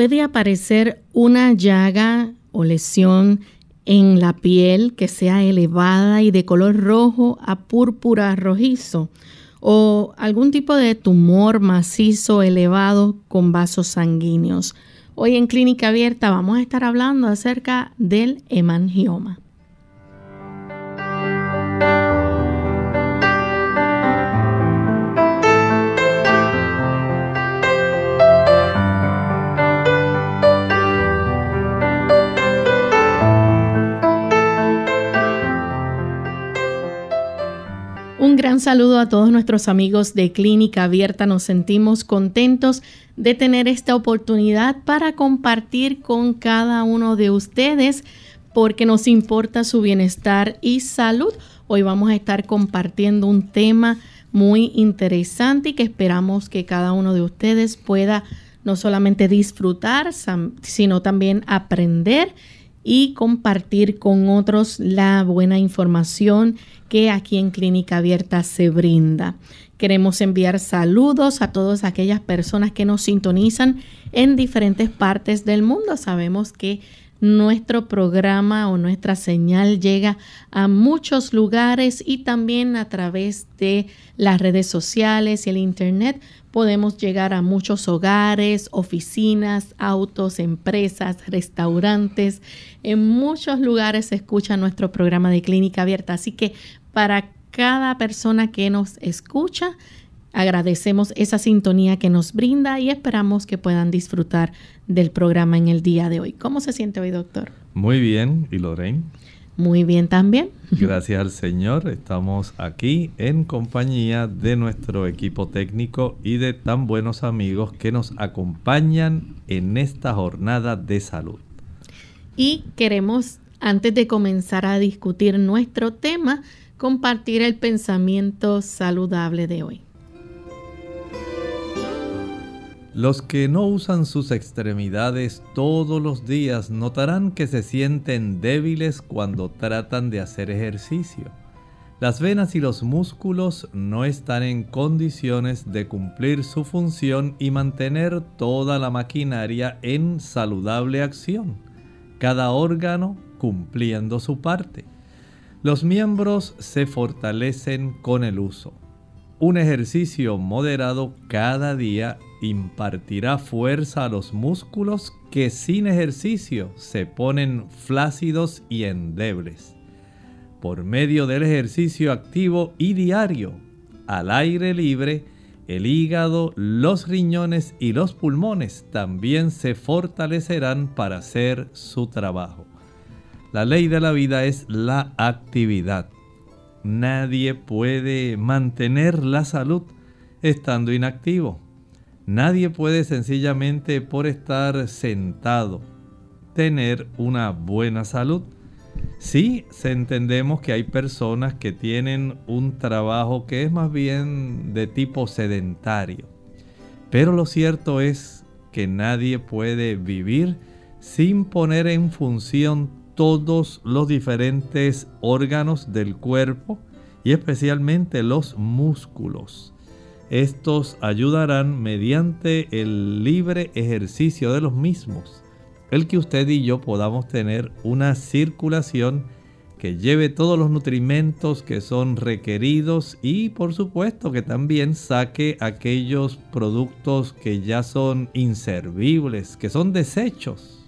Puede aparecer una llaga o lesión en la piel que sea elevada y de color rojo a púrpura rojizo o algún tipo de tumor macizo elevado con vasos sanguíneos. Hoy en Clínica Abierta vamos a estar hablando acerca del hemangioma. Gran saludo a todos nuestros amigos de Clínica Abierta. Nos sentimos contentos de tener esta oportunidad para compartir con cada uno de ustedes porque nos importa su bienestar y salud. Hoy vamos a estar compartiendo un tema muy interesante y que esperamos que cada uno de ustedes pueda no solamente disfrutar, sino también aprender y compartir con otros la buena información que aquí en Clínica Abierta se brinda. Queremos enviar saludos a todas aquellas personas que nos sintonizan en diferentes partes del mundo. Sabemos que nuestro programa o nuestra señal llega a muchos lugares y también a través de las redes sociales y el Internet podemos llegar a muchos hogares, oficinas, autos, empresas, restaurantes. En muchos lugares se escucha nuestro programa de clínica abierta. Así que para cada persona que nos escucha, agradecemos esa sintonía que nos brinda y esperamos que puedan disfrutar del programa en el día de hoy. ¿Cómo se siente hoy, doctor? Muy bien. ¿Y Lorraine? Muy bien también. Gracias al Señor, estamos aquí en compañía de nuestro equipo técnico y de tan buenos amigos que nos acompañan en esta jornada de salud. Y queremos, antes de comenzar a discutir nuestro tema, compartir el pensamiento saludable de hoy. Los que no usan sus extremidades todos los días notarán que se sienten débiles cuando tratan de hacer ejercicio. Las venas y los músculos no están en condiciones de cumplir su función y mantener toda la maquinaria en saludable acción, cada órgano cumpliendo su parte. Los miembros se fortalecen con el uso. Un ejercicio moderado cada día impartirá fuerza a los músculos que sin ejercicio se ponen flácidos y endebles. Por medio del ejercicio activo y diario, al aire libre, el hígado, los riñones y los pulmones también se fortalecerán para hacer su trabajo. La ley de la vida es la actividad. Nadie puede mantener la salud estando inactivo. Nadie puede sencillamente por estar sentado tener una buena salud. Sí, entendemos que hay personas que tienen un trabajo que es más bien de tipo sedentario. Pero lo cierto es que nadie puede vivir sin poner en función todos los diferentes órganos del cuerpo y especialmente los músculos. Estos ayudarán mediante el libre ejercicio de los mismos, el que usted y yo podamos tener una circulación que lleve todos los nutrimentos que son requeridos y por supuesto que también saque aquellos productos que ya son inservibles, que son desechos.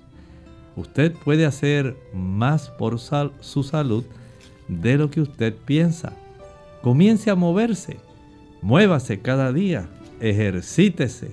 Usted puede hacer más por su salud de lo que usted piensa. Comience a moverse Muévase cada día, ejercítese,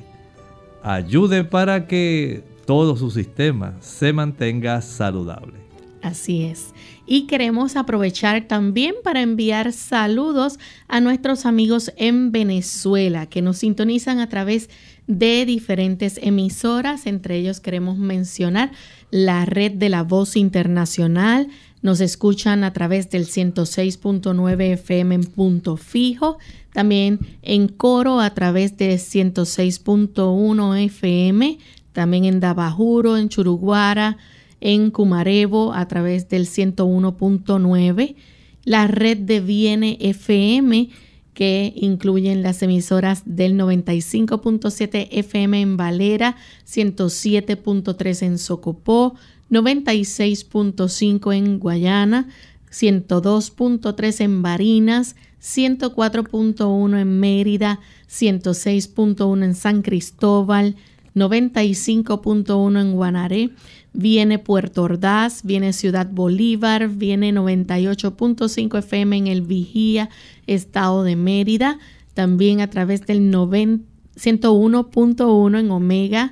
ayude para que todo su sistema se mantenga saludable. Así es. Y queremos aprovechar también para enviar saludos a nuestros amigos en Venezuela que nos sintonizan a través de diferentes emisoras. Entre ellos queremos mencionar la red de la voz internacional. Nos escuchan a través del 106.9 FM en punto fijo. También en coro a través de 106.1 FM. También en Dabajuro, en Churuguara en Cumarevo a través del 101.9, la red de Viene FM que incluyen las emisoras del 95.7 FM en Valera, 107.3 en Socopó, 96.5 en Guayana, 102.3 en Barinas, 104.1 en Mérida, 106.1 en San Cristóbal, 95.1 en Guanaré, viene Puerto Ordaz, viene Ciudad Bolívar, viene 98.5 FM en el Vigía, Estado de Mérida, también a través del 101.1 en Omega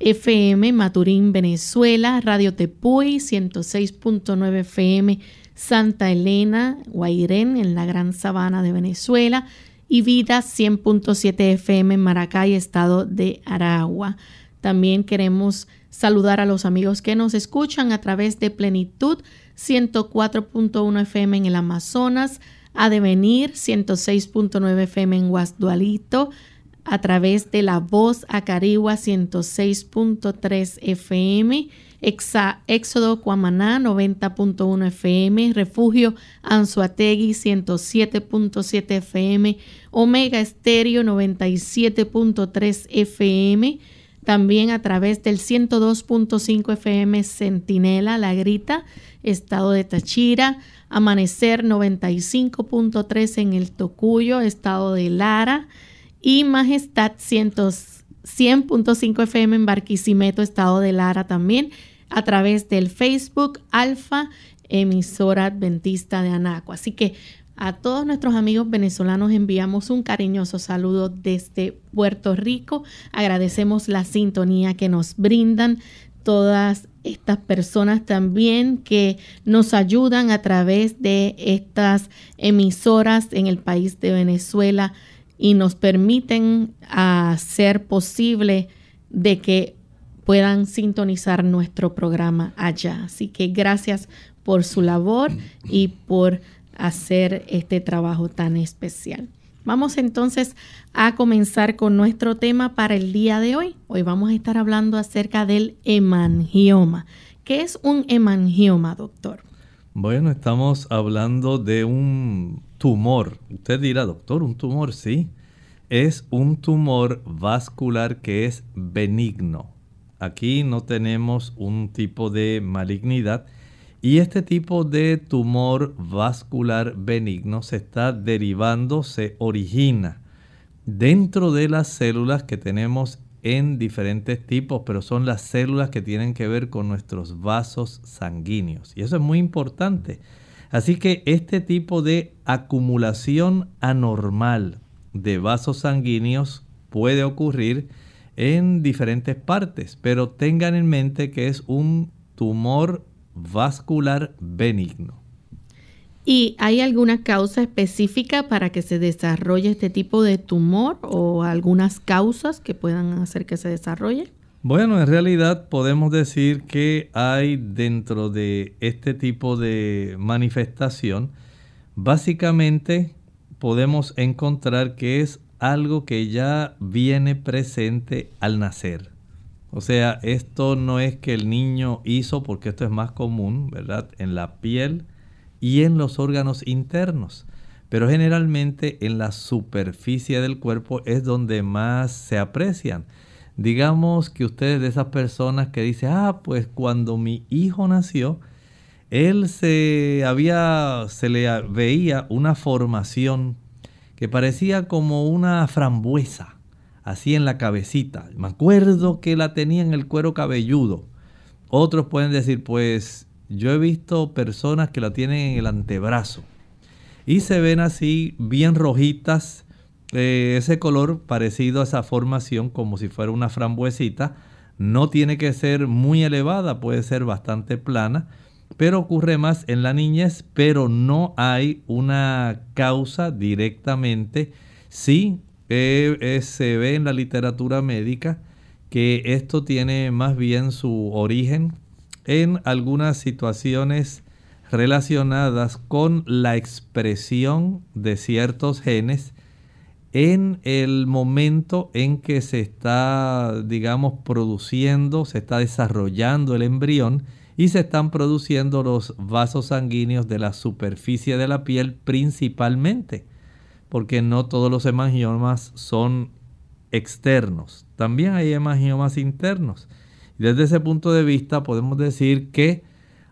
FM, Maturín, Venezuela, Radio Tepuy, 106.9 FM, Santa Elena, Guairén, en la Gran Sabana de Venezuela, y Vida 100.7 FM en Maracay, Estado de Aragua. También queremos saludar a los amigos que nos escuchan a través de Plenitud 104.1 FM en el Amazonas, a Devenir 106.9 FM en Guasdualito, a través de La Voz Acarigua 106.3 FM, Exa, Éxodo Cuamaná 90.1 FM, Refugio Anzuategui 107.7 FM, Omega Estéreo 97.3 FM, también a través del 102.5 FM Centinela, La Grita, Estado de Tachira, Amanecer 95.3 en el Tocuyo, Estado de Lara y Majestad 100.5 FM en Barquisimeto, Estado de Lara también, a través del Facebook Alfa, emisora adventista de Anaco. Así que a todos nuestros amigos venezolanos enviamos un cariñoso saludo desde Puerto Rico. Agradecemos la sintonía que nos brindan todas estas personas también que nos ayudan a través de estas emisoras en el país de Venezuela y nos permiten hacer posible de que puedan sintonizar nuestro programa allá. Así que gracias por su labor y por hacer este trabajo tan especial. Vamos entonces a comenzar con nuestro tema para el día de hoy. Hoy vamos a estar hablando acerca del hemangioma. ¿Qué es un hemangioma, doctor? Bueno, estamos hablando de un tumor. Usted dirá, doctor, un tumor, sí. Es un tumor vascular que es benigno. Aquí no tenemos un tipo de malignidad y este tipo de tumor vascular benigno se está derivando, se origina dentro de las células que tenemos en diferentes tipos, pero son las células que tienen que ver con nuestros vasos sanguíneos. Y eso es muy importante. Así que este tipo de acumulación anormal de vasos sanguíneos puede ocurrir en diferentes partes, pero tengan en mente que es un tumor vascular benigno. ¿Y hay alguna causa específica para que se desarrolle este tipo de tumor o algunas causas que puedan hacer que se desarrolle? Bueno, en realidad podemos decir que hay dentro de este tipo de manifestación, básicamente podemos encontrar que es algo que ya viene presente al nacer. O sea, esto no es que el niño hizo, porque esto es más común, ¿verdad? En la piel y en los órganos internos. Pero generalmente en la superficie del cuerpo es donde más se aprecian. Digamos que ustedes de esas personas que dicen, ah, pues cuando mi hijo nació, él se había, se le veía una formación que parecía como una frambuesa así en la cabecita. Me acuerdo que la tenía en el cuero cabelludo. Otros pueden decir, pues yo he visto personas que la tienen en el antebrazo y se ven así bien rojitas, eh, ese color parecido a esa formación como si fuera una frambuesita. No tiene que ser muy elevada, puede ser bastante plana, pero ocurre más en la niñez, pero no hay una causa directamente. Sí, eh, eh, se ve en la literatura médica que esto tiene más bien su origen en algunas situaciones relacionadas con la expresión de ciertos genes en el momento en que se está, digamos, produciendo, se está desarrollando el embrión y se están produciendo los vasos sanguíneos de la superficie de la piel principalmente, porque no todos los hemangiomas son externos, también hay hemangiomas internos. Desde ese punto de vista podemos decir que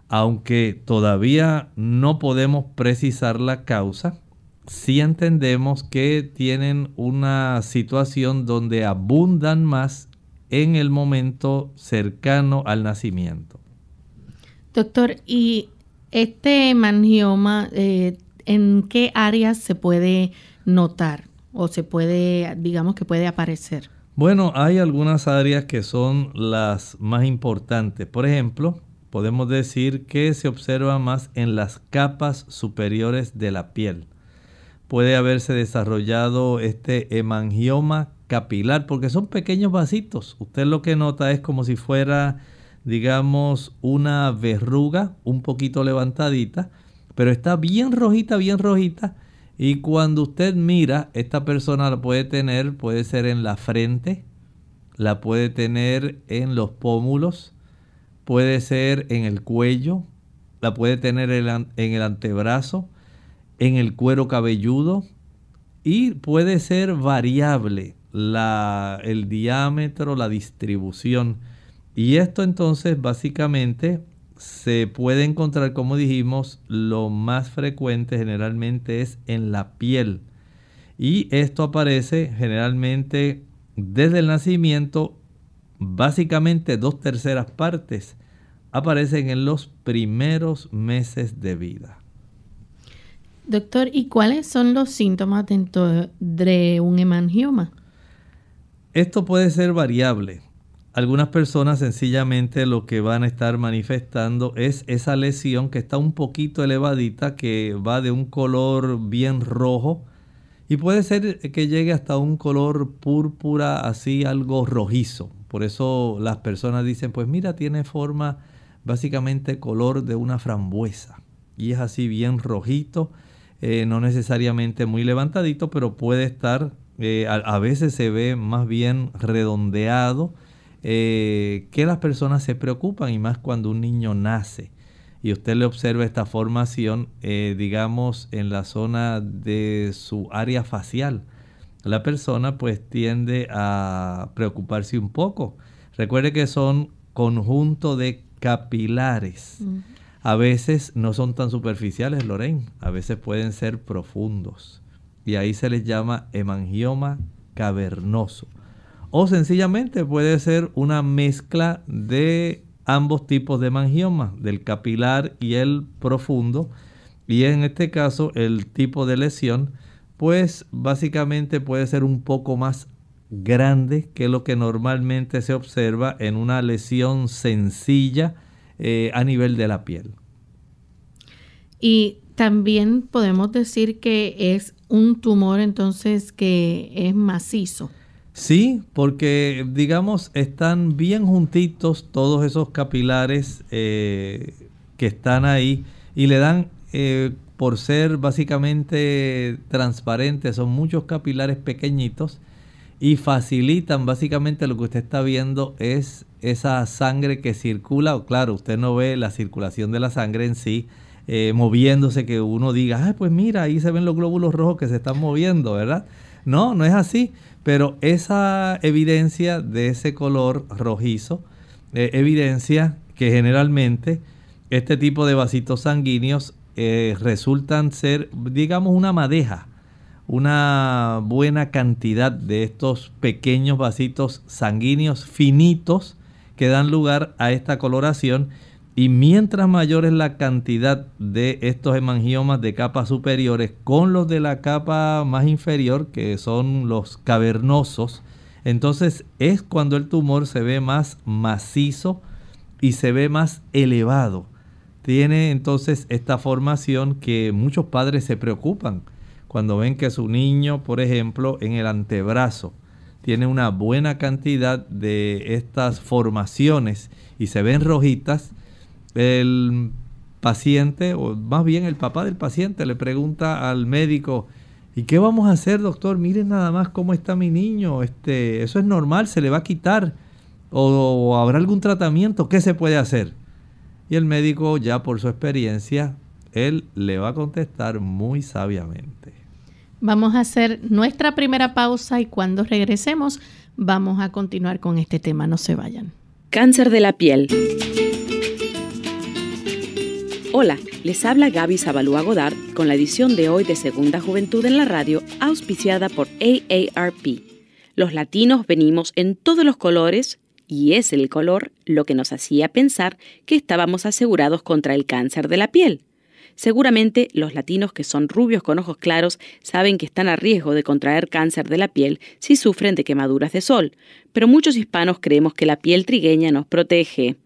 aunque todavía no podemos precisar la causa, sí entendemos que tienen una situación donde abundan más en el momento cercano al nacimiento. Doctor, ¿y este hemangioma eh, en qué áreas se puede notar o se puede, digamos que puede aparecer? Bueno, hay algunas áreas que son las más importantes. Por ejemplo, podemos decir que se observa más en las capas superiores de la piel puede haberse desarrollado este hemangioma capilar, porque son pequeños vasitos. Usted lo que nota es como si fuera, digamos, una verruga un poquito levantadita, pero está bien rojita, bien rojita. Y cuando usted mira, esta persona la puede tener, puede ser en la frente, la puede tener en los pómulos, puede ser en el cuello, la puede tener en el antebrazo, en el cuero cabelludo y puede ser variable la, el diámetro, la distribución. Y esto entonces básicamente se puede encontrar, como dijimos, lo más frecuente generalmente es en la piel. Y esto aparece generalmente desde el nacimiento, básicamente dos terceras partes aparecen en los primeros meses de vida. Doctor, ¿y cuáles son los síntomas dentro de un hemangioma? Esto puede ser variable. Algunas personas sencillamente lo que van a estar manifestando es esa lesión que está un poquito elevadita, que va de un color bien rojo y puede ser que llegue hasta un color púrpura, así algo rojizo. Por eso las personas dicen, pues mira, tiene forma básicamente color de una frambuesa y es así bien rojito eh, no necesariamente muy levantadito, pero puede estar, eh, a, veces se ve más bien redondeado, eh, que las personas se preocupan y más cuando un niño nace y usted le observa esta formación, digamos, en la zona de su área facial. La persona pues tiende a preocuparse un poco. Recuerde que son conjunto de capilares a veces no son tan superficiales, Lorraine, a veces pueden ser profundos. Y ahí se les llama hemangioma cavernoso. O sencillamente puede ser una mezcla de ambos tipos de hemangioma, del capilar y el profundo. Y en este caso el tipo de lesión, pues básicamente puede ser un poco más grande que lo que normalmente se observa en una lesión sencilla eh, a nivel de la piel. Y también podemos decir que es un tumor entonces que es macizo. Sí, porque digamos están bien juntitos todos esos capilares eh, que están ahí y le dan, eh, por ser básicamente transparentes, son muchos capilares pequeñitos y facilitan básicamente lo que usted está viendo es esa sangre que circula, claro, usted no ve la circulación de la sangre en sí, eh, moviéndose, que uno diga, ah, pues mira, ahí se ven los glóbulos rojos que se están moviendo, ¿verdad? No, no es así, pero esa evidencia de ese color rojizo, eh, evidencia que generalmente este tipo de vasitos sanguíneos eh, resultan ser, digamos, una madeja, una buena cantidad de estos pequeños vasitos sanguíneos finitos que dan lugar a esta coloración y mientras mayor es la cantidad de estos hemangiomas de capas superiores con los de la capa más inferior, que son los cavernosos, entonces es cuando el tumor se ve más macizo y se ve más elevado. tiene entonces esta formación que muchos padres se preocupan cuando ven que su niño, por ejemplo, en el antebrazo tiene una buena cantidad de estas formaciones y se ven rojitas, el paciente, o más bien el papá del paciente, le pregunta al médico, ¿y qué vamos a hacer, doctor? Miren nada más cómo está mi niño, este, eso es normal, se le va a quitar, o, habrá algún tratamiento, ¿qué se puede hacer? Y el médico, ya por su experiencia, él le va a contestar muy sabiamente. Vamos a hacer nuestra primera pausa y cuando regresemos vamos a continuar con este tema. No se vayan. Cáncer de la piel. Hola, les habla Gaby Zabalúa Godard con la edición de hoy de Segunda Juventud en la Radio, auspiciada por AARP. Los latinos venimos en todos los colores y es el color lo que nos hacía pensar que estábamos asegurados contra el cáncer de la piel. Seguramente los latinos que son rubios con ojos claros saben que están a riesgo de contraer cáncer de la piel si sufren de quemaduras de sol, pero muchos hispanos creemos que la piel trigueña nos protege.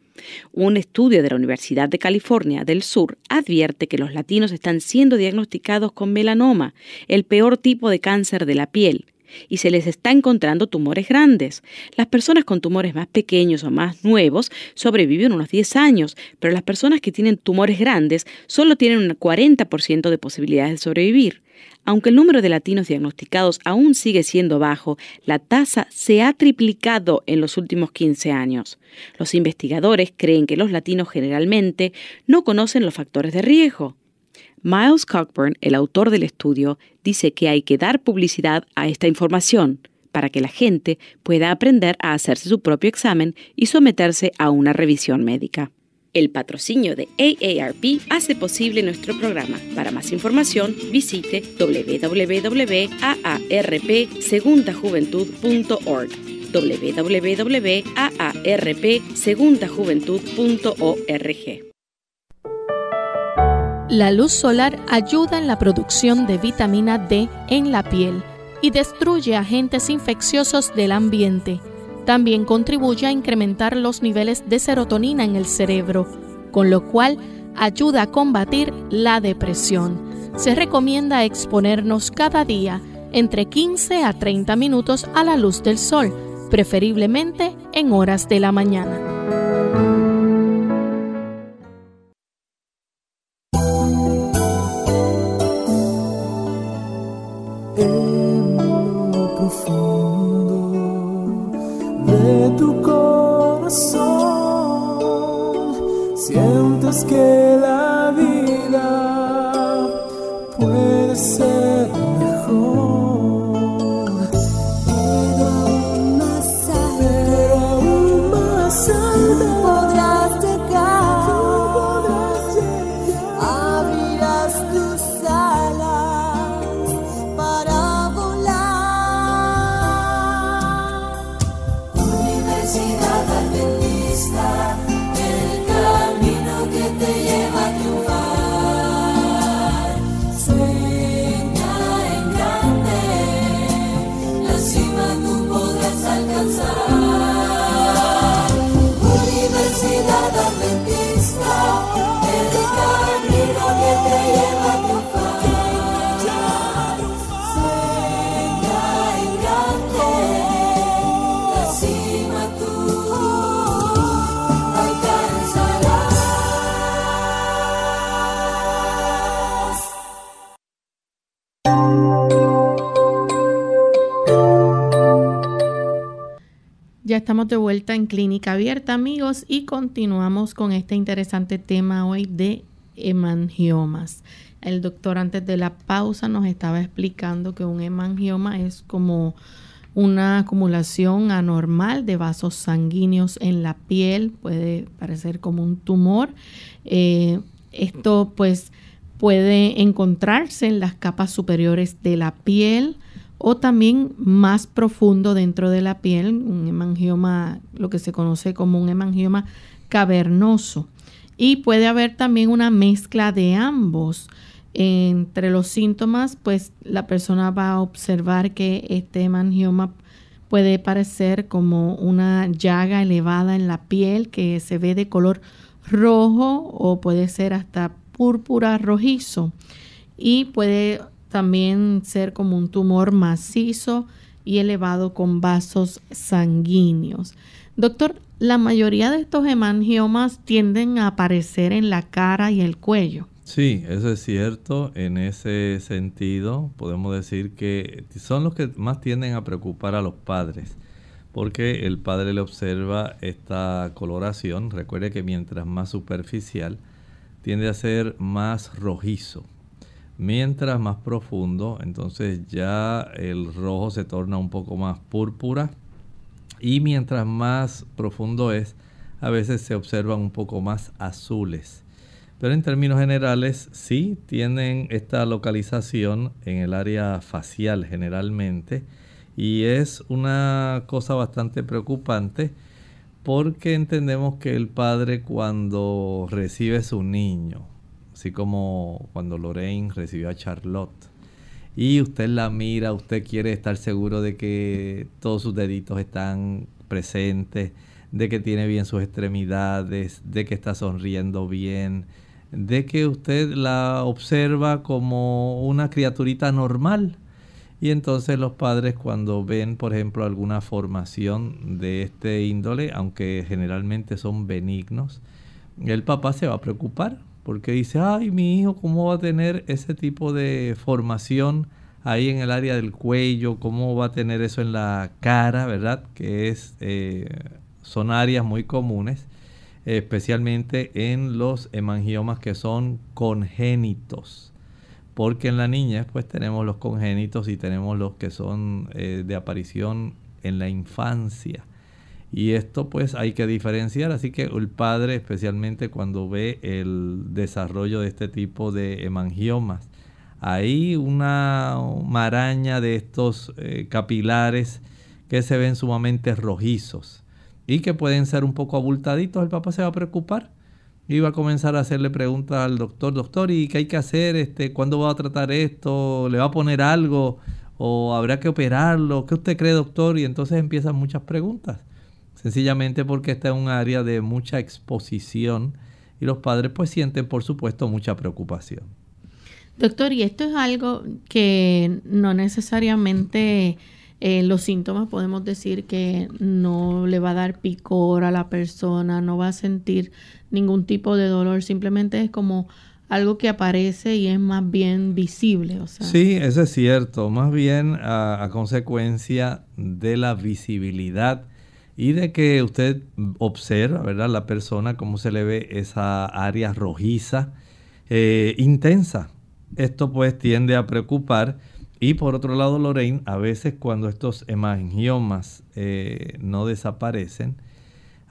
Un estudio de la Universidad de California del Sur advierte que los latinos están siendo diagnosticados con melanoma, el peor tipo de cáncer de la piel, y se les está encontrando tumores grandes. Las personas con tumores más pequeños o más nuevos sobreviven unos 10 años, pero las personas que tienen tumores grandes solo tienen un 40% de posibilidades de sobrevivir. Aunque el número de latinos diagnosticados aún sigue siendo bajo, la tasa se ha triplicado en los últimos 15 años. Los investigadores creen que los latinos generalmente no conocen los factores de riesgo. Miles Cockburn, el autor del estudio, dice que hay que dar publicidad a esta información para que la gente pueda aprender a hacerse su propio examen y someterse a una revisión médica. El patrocinio de AARP hace posible nuestro programa. Para más información, visite www.aarpsegundajuventud.org www.aarpsegundajuventud.org La luz solar ayuda en la producción de vitamina D en la piel y destruye agentes infecciosos del ambiente también contribuye a incrementar los niveles de serotonina en el cerebro, con lo cual ayuda a combatir la depresión. Se recomienda exponernos cada día entre 15 a 30 minutos a la luz del sol, preferiblemente en horas de la mañana. Estamos de vuelta en Clínica Abierta, amigos, y continuamos con este interesante tema hoy de hemangiomas. El doctor antes de la pausa nos estaba explicando que un hemangioma es como una acumulación anormal de vasos sanguíneos en la piel, puede parecer como un tumor. Eh, esto pues puede encontrarse en las capas superiores de la piel, o también más profundo dentro de la piel, un hemangioma, lo que se conoce como un hemangioma cavernoso. Y puede haber también una mezcla de ambos. Entre los síntomas, pues la persona va a observar que este hemangioma puede parecer como una llaga elevada en la piel que se ve de color rojo o puede ser hasta púrpura rojizo y puede también ser como un tumor macizo y elevado con vasos sanguíneos. Doctor, la mayoría de estos hemangiomas tienden a aparecer en la cara y el cuello. Sí, eso es cierto. En ese sentido, podemos decir que son los que más tienden a preocupar a los padres, porque el padre le observa esta coloración. Recuerde que mientras más superficial, tiende a ser más rojizo. Mientras más profundo, entonces ya el rojo se torna un poco más púrpura. Y mientras más profundo es, a veces se observan un poco más azules. Pero en términos generales, sí tienen esta localización en el área facial generalmente. Y es una cosa bastante preocupante porque entendemos que el padre cuando recibe su niño, así como cuando Lorraine recibió a Charlotte. Y usted la mira, usted quiere estar seguro de que todos sus deditos están presentes, de que tiene bien sus extremidades, de que está sonriendo bien, de que usted la observa como una criaturita normal. Y entonces los padres cuando ven, por ejemplo, alguna formación de este índole, aunque generalmente son benignos, el papá se va a preocupar porque dice, ay, mi hijo, ¿cómo va a tener ese tipo de formación ahí en el área del cuello? ¿Cómo va a tener eso en la cara, verdad? Que es, eh, son áreas muy comunes, especialmente en los hemangiomas que son congénitos. Porque en la niña, pues tenemos los congénitos y tenemos los que son eh, de aparición en la infancia. Y esto pues hay que diferenciar, así que el padre especialmente cuando ve el desarrollo de este tipo de hemangiomas, hay una maraña de estos eh, capilares que se ven sumamente rojizos y que pueden ser un poco abultaditos, el papá se va a preocupar y va a comenzar a hacerle preguntas al doctor, doctor, ¿y qué hay que hacer? Este, ¿Cuándo va a tratar esto? ¿Le va a poner algo? ¿O habrá que operarlo? ¿Qué usted cree, doctor? Y entonces empiezan muchas preguntas sencillamente porque esta es un área de mucha exposición y los padres pues sienten por supuesto mucha preocupación. Doctor, y esto es algo que no necesariamente eh, los síntomas podemos decir que no le va a dar picor a la persona, no va a sentir ningún tipo de dolor, simplemente es como algo que aparece y es más bien visible. O sea. Sí, eso es cierto, más bien a consecuencia de la visibilidad y de que usted observa, ¿verdad? La persona, cómo se le ve esa área rojiza, eh, intensa. Esto pues tiende a preocupar. Y por otro lado, Lorraine, a veces cuando estos hemangiomas eh, no desaparecen,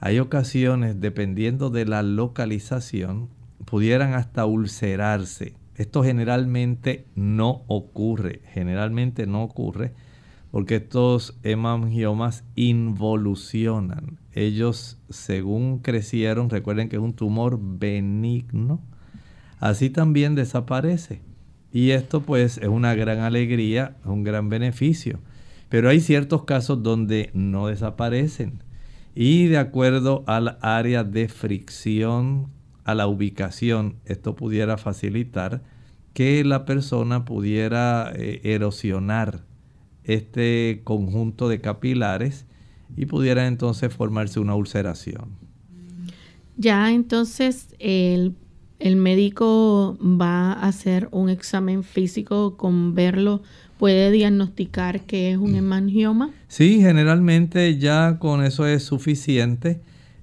hay ocasiones, dependiendo de la localización, pudieran hasta ulcerarse. Esto generalmente no ocurre, generalmente no ocurre porque estos hemangiomas involucionan. Ellos, según crecieron, recuerden que es un tumor benigno, así también desaparece. Y esto pues es una gran alegría, un gran beneficio. Pero hay ciertos casos donde no desaparecen. Y de acuerdo al área de fricción, a la ubicación, esto pudiera facilitar que la persona pudiera eh, erosionar este conjunto de capilares y pudiera entonces formarse una ulceración. Ya entonces el, médico va a hacer un examen físico con verlo, puede diagnosticar que es un hemangioma. Sí, generalmente ya con eso es suficiente.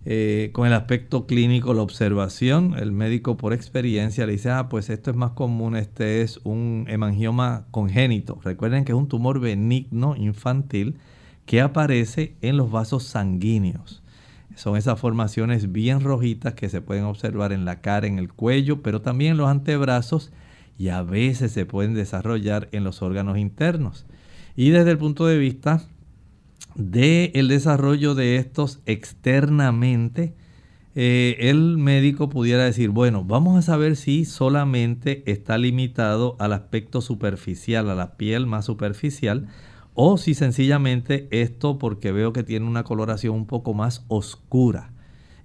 Eh, con el aspecto clínico, la observación, el médico por experiencia le dice, ah, pues esto es más común, este es un hemangioma congénito. Recuerden que es un tumor benigno infantil que aparece en los vasos sanguíneos. Son esas formaciones bien rojitas que se pueden observar en la cara, en el cuello, pero también en los antebrazos y a veces se pueden desarrollar en los órganos internos. Y desde el punto de vista del el desarrollo de estos externamente, eh, el médico pudiera decir, bueno, vamos a saber si solamente está limitado al aspecto superficial, a la piel más superficial, o si sencillamente esto, porque veo que tiene una coloración un poco más oscura,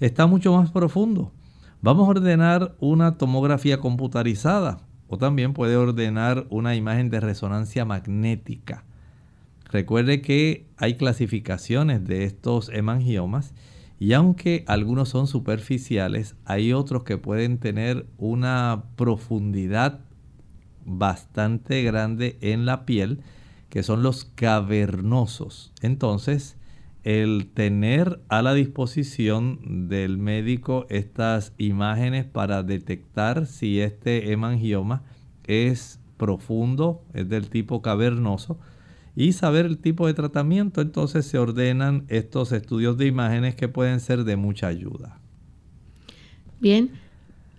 está mucho más profundo. Vamos a ordenar una tomografía computarizada o también puede ordenar una imagen de resonancia magnética. Recuerde que hay clasificaciones de estos hemangiomas y aunque algunos son superficiales, hay otros que pueden tener una profundidad bastante grande en la piel, que son los cavernosos. Entonces, el tener a la disposición del médico estas imágenes para detectar si este hemangioma es profundo, es del tipo cavernoso, y saber el tipo de tratamiento, entonces se ordenan estos estudios de imágenes que pueden ser de mucha ayuda. Bien,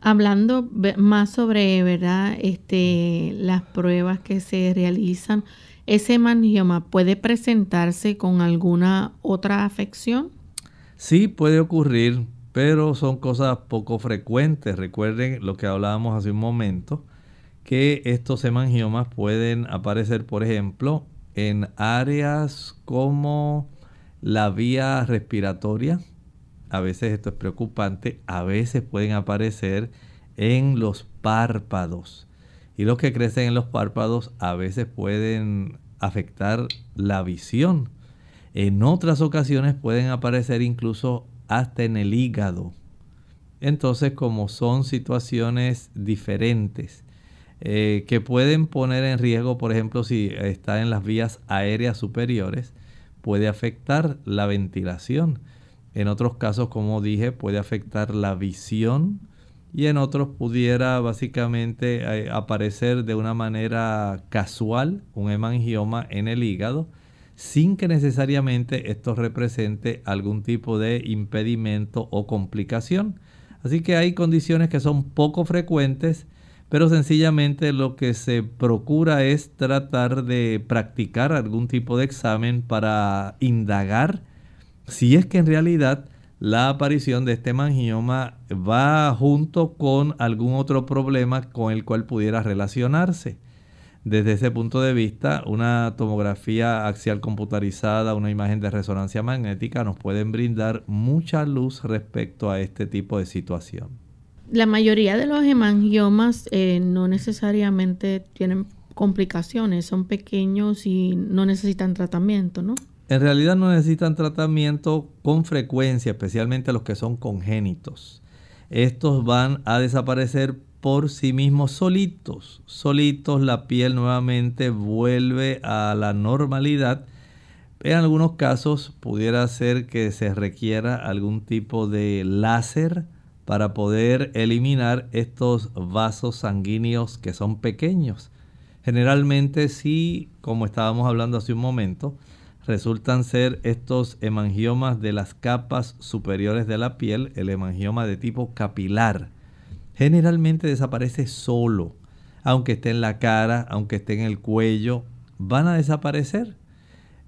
hablando más sobre verdad este, las pruebas que se realizan, ¿ese hemangioma puede presentarse con alguna otra afección? Sí, puede ocurrir, pero son cosas poco frecuentes. Recuerden lo que hablábamos hace un momento, que estos hemangiomas pueden aparecer, por ejemplo, en áreas como la vía respiratoria. A veces esto es preocupante, a veces pueden aparecer en los párpados. Y los que crecen en los párpados a veces pueden afectar la visión. En otras ocasiones pueden aparecer incluso hasta en el hígado. Entonces, como son situaciones diferentes, eh, que pueden poner en riesgo, por ejemplo, si está en las vías aéreas superiores, puede afectar la ventilación. En otros casos, como dije, puede afectar la visión y en otros pudiera básicamente eh, aparecer de una manera casual un hemangioma en el hígado sin que necesariamente esto represente algún tipo de impedimento o complicación. Así que hay condiciones que son poco frecuentes pero sencillamente lo que se procura es tratar de practicar algún tipo de examen para indagar si es que en realidad la aparición de este mangioma va junto con algún otro problema con el cual pudiera relacionarse. Desde ese punto de vista, una tomografía axial computarizada, una imagen de resonancia magnética nos pueden brindar mucha luz respecto a este tipo de situación la mayoría de los hemangiomas eh, no necesariamente tienen complicaciones, son pequeños y no necesitan tratamiento, ¿no? En realidad no necesitan tratamiento con frecuencia, especialmente los que son congénitos. Estos van a desaparecer por sí mismos solitos. Solitos la piel nuevamente vuelve a la normalidad. En algunos casos pudiera ser que se requiera algún tipo de láser para poder eliminar estos vasos sanguíneos que son pequeños. Generalmente sí, como estábamos hablando hace un momento, resultan ser estos hemangiomas de las capas superiores de la piel, el hemangioma de tipo capilar. Generalmente desaparece solo, aunque esté en la cara, aunque esté en el cuello, van a desaparecer.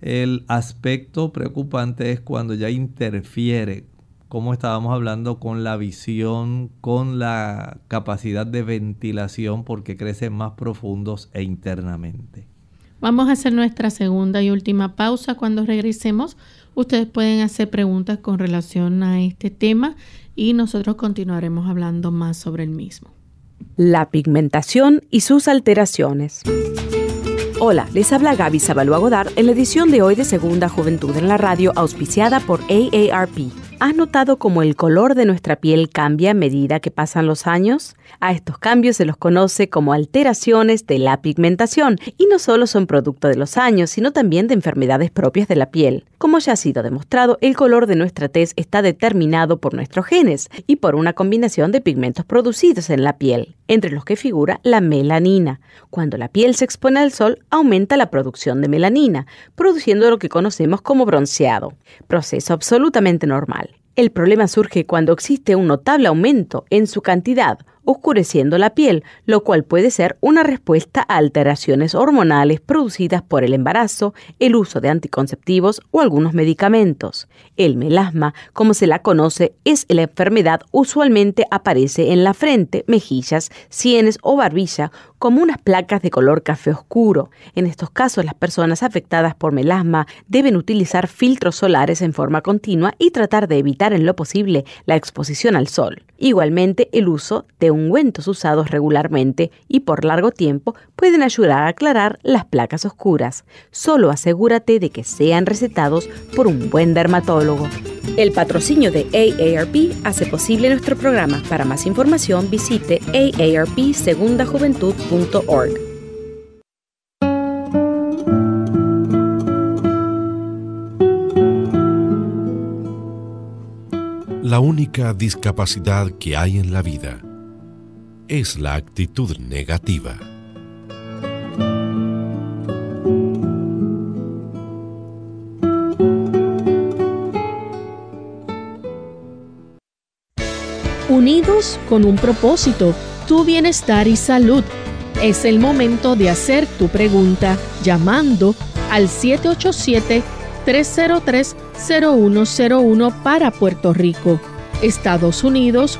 El aspecto preocupante es cuando ya interfiere como estábamos hablando con la visión, con la capacidad de ventilación, porque crecen más profundos e internamente. Vamos a hacer nuestra segunda y última pausa. Cuando regresemos, ustedes pueden hacer preguntas con relación a este tema y nosotros continuaremos hablando más sobre el mismo. La pigmentación y sus alteraciones. Hola, les habla Gaby Sabalua Godard en la edición de hoy de Segunda Juventud en la Radio, auspiciada por AARP. ¿Has notado cómo el color de nuestra piel cambia a medida que pasan los años? A estos cambios se los conoce como alteraciones de la pigmentación y no solo son producto de los años, sino también de enfermedades propias de la piel. Como ya ha sido demostrado, el color de nuestra tez está determinado por nuestros genes y por una combinación de pigmentos producidos en la piel, entre los que figura la melanina. Cuando la piel se expone al sol, aumenta la producción de melanina, produciendo lo que conocemos como bronceado, proceso absolutamente normal. El problema surge cuando existe un notable aumento en su cantidad oscureciendo la piel, lo cual puede ser una respuesta a alteraciones hormonales producidas por el embarazo, el uso de anticonceptivos o algunos medicamentos. El melasma, como se la conoce, es la enfermedad usualmente aparece en la frente, mejillas, sienes o barbilla como unas placas de color café oscuro. En estos casos, las personas afectadas por melasma deben utilizar filtros solares en forma continua y tratar de evitar en lo posible la exposición al sol. Igualmente, el uso de ungüentos usados regularmente y por largo tiempo pueden ayudar a aclarar las placas oscuras. Solo asegúrate de que sean recetados por un buen dermatólogo. El patrocinio de AARP hace posible nuestro programa. Para más información visite aarpsegundajuventud.org. La única discapacidad que hay en la vida es la actitud negativa. Unidos con un propósito, tu bienestar y salud. Es el momento de hacer tu pregunta llamando al 787-303-0101 para Puerto Rico, Estados Unidos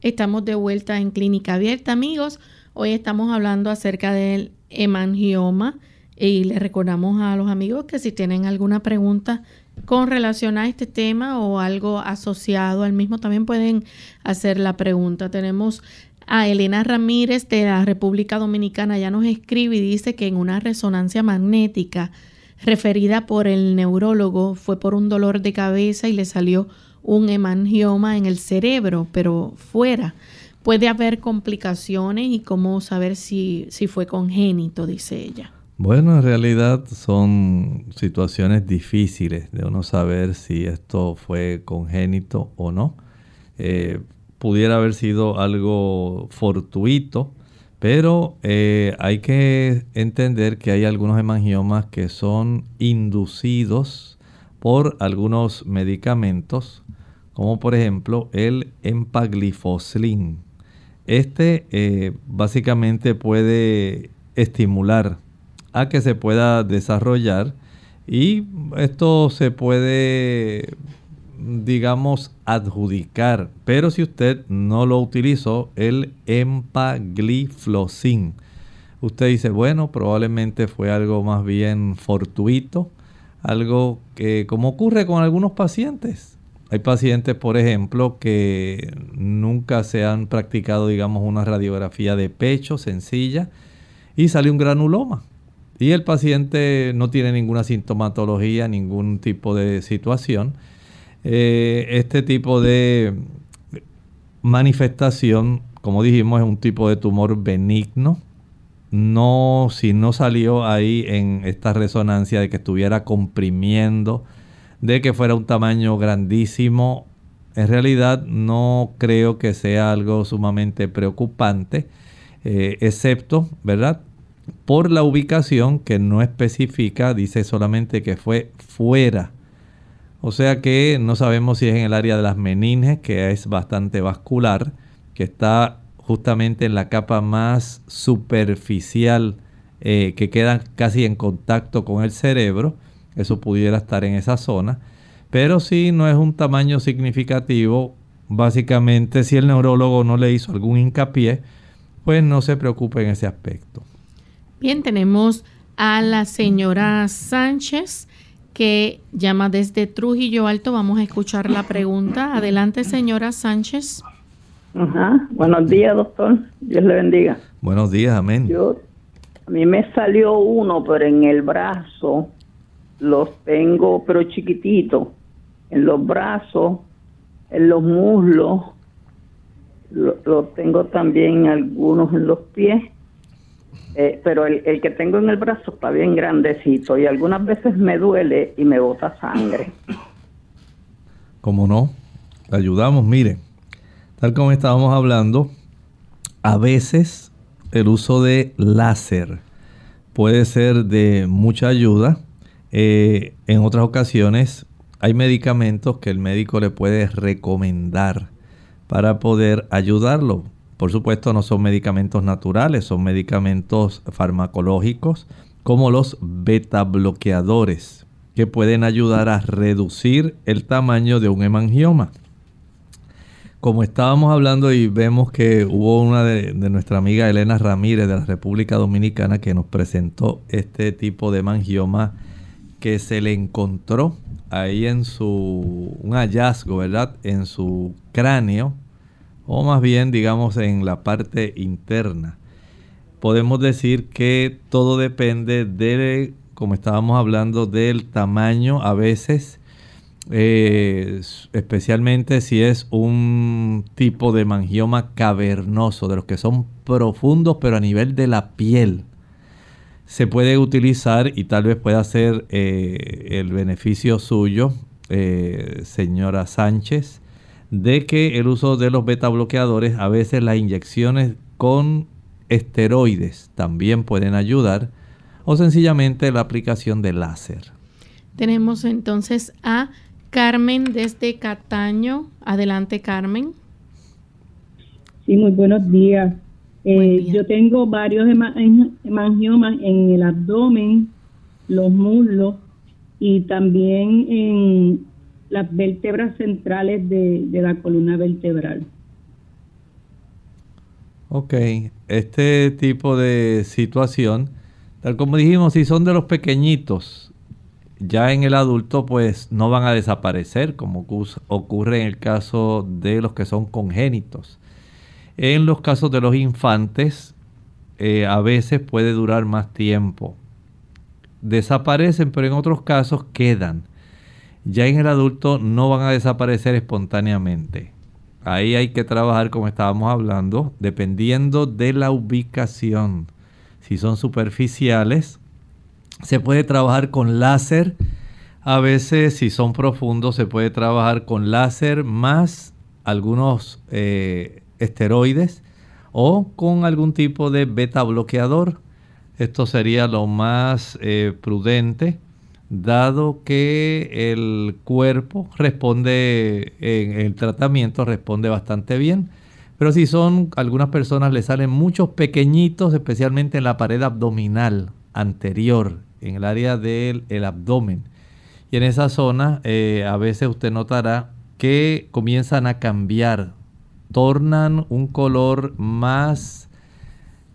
Estamos de vuelta en Clínica Abierta, amigos. Hoy estamos hablando acerca del hemangioma y le recordamos a los amigos que si tienen alguna pregunta con relación a este tema o algo asociado al mismo, también pueden hacer la pregunta. Tenemos a Elena Ramírez de la República Dominicana, ya nos escribe y dice que en una resonancia magnética referida por el neurólogo fue por un dolor de cabeza y le salió un hemangioma en el cerebro, pero fuera. Puede haber complicaciones y cómo saber si, si fue congénito, dice ella. Bueno, en realidad son situaciones difíciles de uno saber si esto fue congénito o no. Eh, pudiera haber sido algo fortuito, pero eh, hay que entender que hay algunos hemangiomas que son inducidos por algunos medicamentos, como por ejemplo el empagliflozin. Este eh, básicamente puede estimular a que se pueda desarrollar y esto se puede digamos adjudicar pero si usted no lo utilizó el empagliflozin usted dice bueno probablemente fue algo más bien fortuito algo que como ocurre con algunos pacientes hay pacientes por ejemplo que nunca se han practicado digamos una radiografía de pecho sencilla y sale un granuloma y el paciente no tiene ninguna sintomatología, ningún tipo de situación, eh, este tipo de manifestación, como dijimos, es un tipo de tumor benigno. No, si no salió ahí en esta resonancia de que estuviera comprimiendo, de que fuera un tamaño grandísimo, en realidad no creo que sea algo sumamente preocupante, eh, excepto, ¿verdad? por la ubicación que no especifica, dice solamente que fue fuera. O sea que no sabemos si es en el área de las meninges, que es bastante vascular, que está justamente en la capa más superficial eh, que queda casi en contacto con el cerebro. Eso pudiera estar en esa zona. Pero si no es un tamaño significativo, básicamente si el neurólogo no le hizo algún hincapié, pues no se preocupe en ese aspecto. Bien, tenemos a la señora Sánchez que llama desde Trujillo Alto. Vamos a escuchar la pregunta. Adelante, señora Sánchez. Ajá. Buenos días, doctor. Dios le bendiga. Buenos días, amén. Yo, a mí me salió uno, pero en el brazo los tengo, pero chiquitito. En los brazos, en los muslos, lo, tengo también algunos en los pies, eh, pero el, el, que tengo en el brazo está bien grandecito y algunas veces me duele y me bota sangre. Como no, ayudamos, mire, tal como estábamos hablando, a veces el uso de láser puede ser de mucha ayuda. Eh, en otras ocasiones hay medicamentos que el médico le puede recomendar para poder ayudarlo. Por supuesto no son medicamentos naturales, son medicamentos farmacológicos como los beta bloqueadores que pueden ayudar a reducir el tamaño de un hemangioma. Como estábamos hablando y vemos que hubo una de, de, nuestra amiga Elena Ramírez de la República Dominicana que nos presentó este tipo de hemangioma que se le encontró ahí en su, un hallazgo, ¿verdad? En su cráneo, o más bien, digamos, en la parte interna. Podemos decir que todo depende de, como estábamos hablando, del tamaño a veces, eh, especialmente si es un tipo de mangioma cavernoso, de los que son profundos, pero a nivel de la piel se puede utilizar y tal vez pueda ser eh, el beneficio suyo, eh, señora Sánchez, de que el uso de los beta bloqueadores, a veces las inyecciones con esteroides también pueden ayudar, o sencillamente la aplicación de láser. Tenemos entonces a Carmen desde Cataño. Adelante, Carmen. Sí, muy buenos días. Eh, yo tengo varios hemangiomas en el abdomen, los muslos y también en las vértebras centrales de, la columna vertebral. Ok, este tipo de situación, tal como dijimos, si son de los pequeñitos, ya en el adulto pues no van a desaparecer como ocurre en el caso de los que son congénitos. En los casos de los infantes, eh, a veces puede durar más tiempo. Desaparecen, pero en otros casos quedan. Ya en el adulto no van a desaparecer espontáneamente. Ahí hay que trabajar, como estábamos hablando, dependiendo de la ubicación. Si son superficiales, se puede trabajar con láser. A veces, si son profundos, se puede trabajar con láser más algunos eh, esteroides o con algún tipo de beta bloqueador. Esto sería lo más eh, prudente, dado que el cuerpo responde, en el tratamiento responde bastante bien. Pero si son, algunas personas le salen muchos pequeñitos, especialmente en la pared abdominal anterior, en el área del abdomen. Y en esa zona eh, a veces usted notará que comienzan a cambiar tornan un color más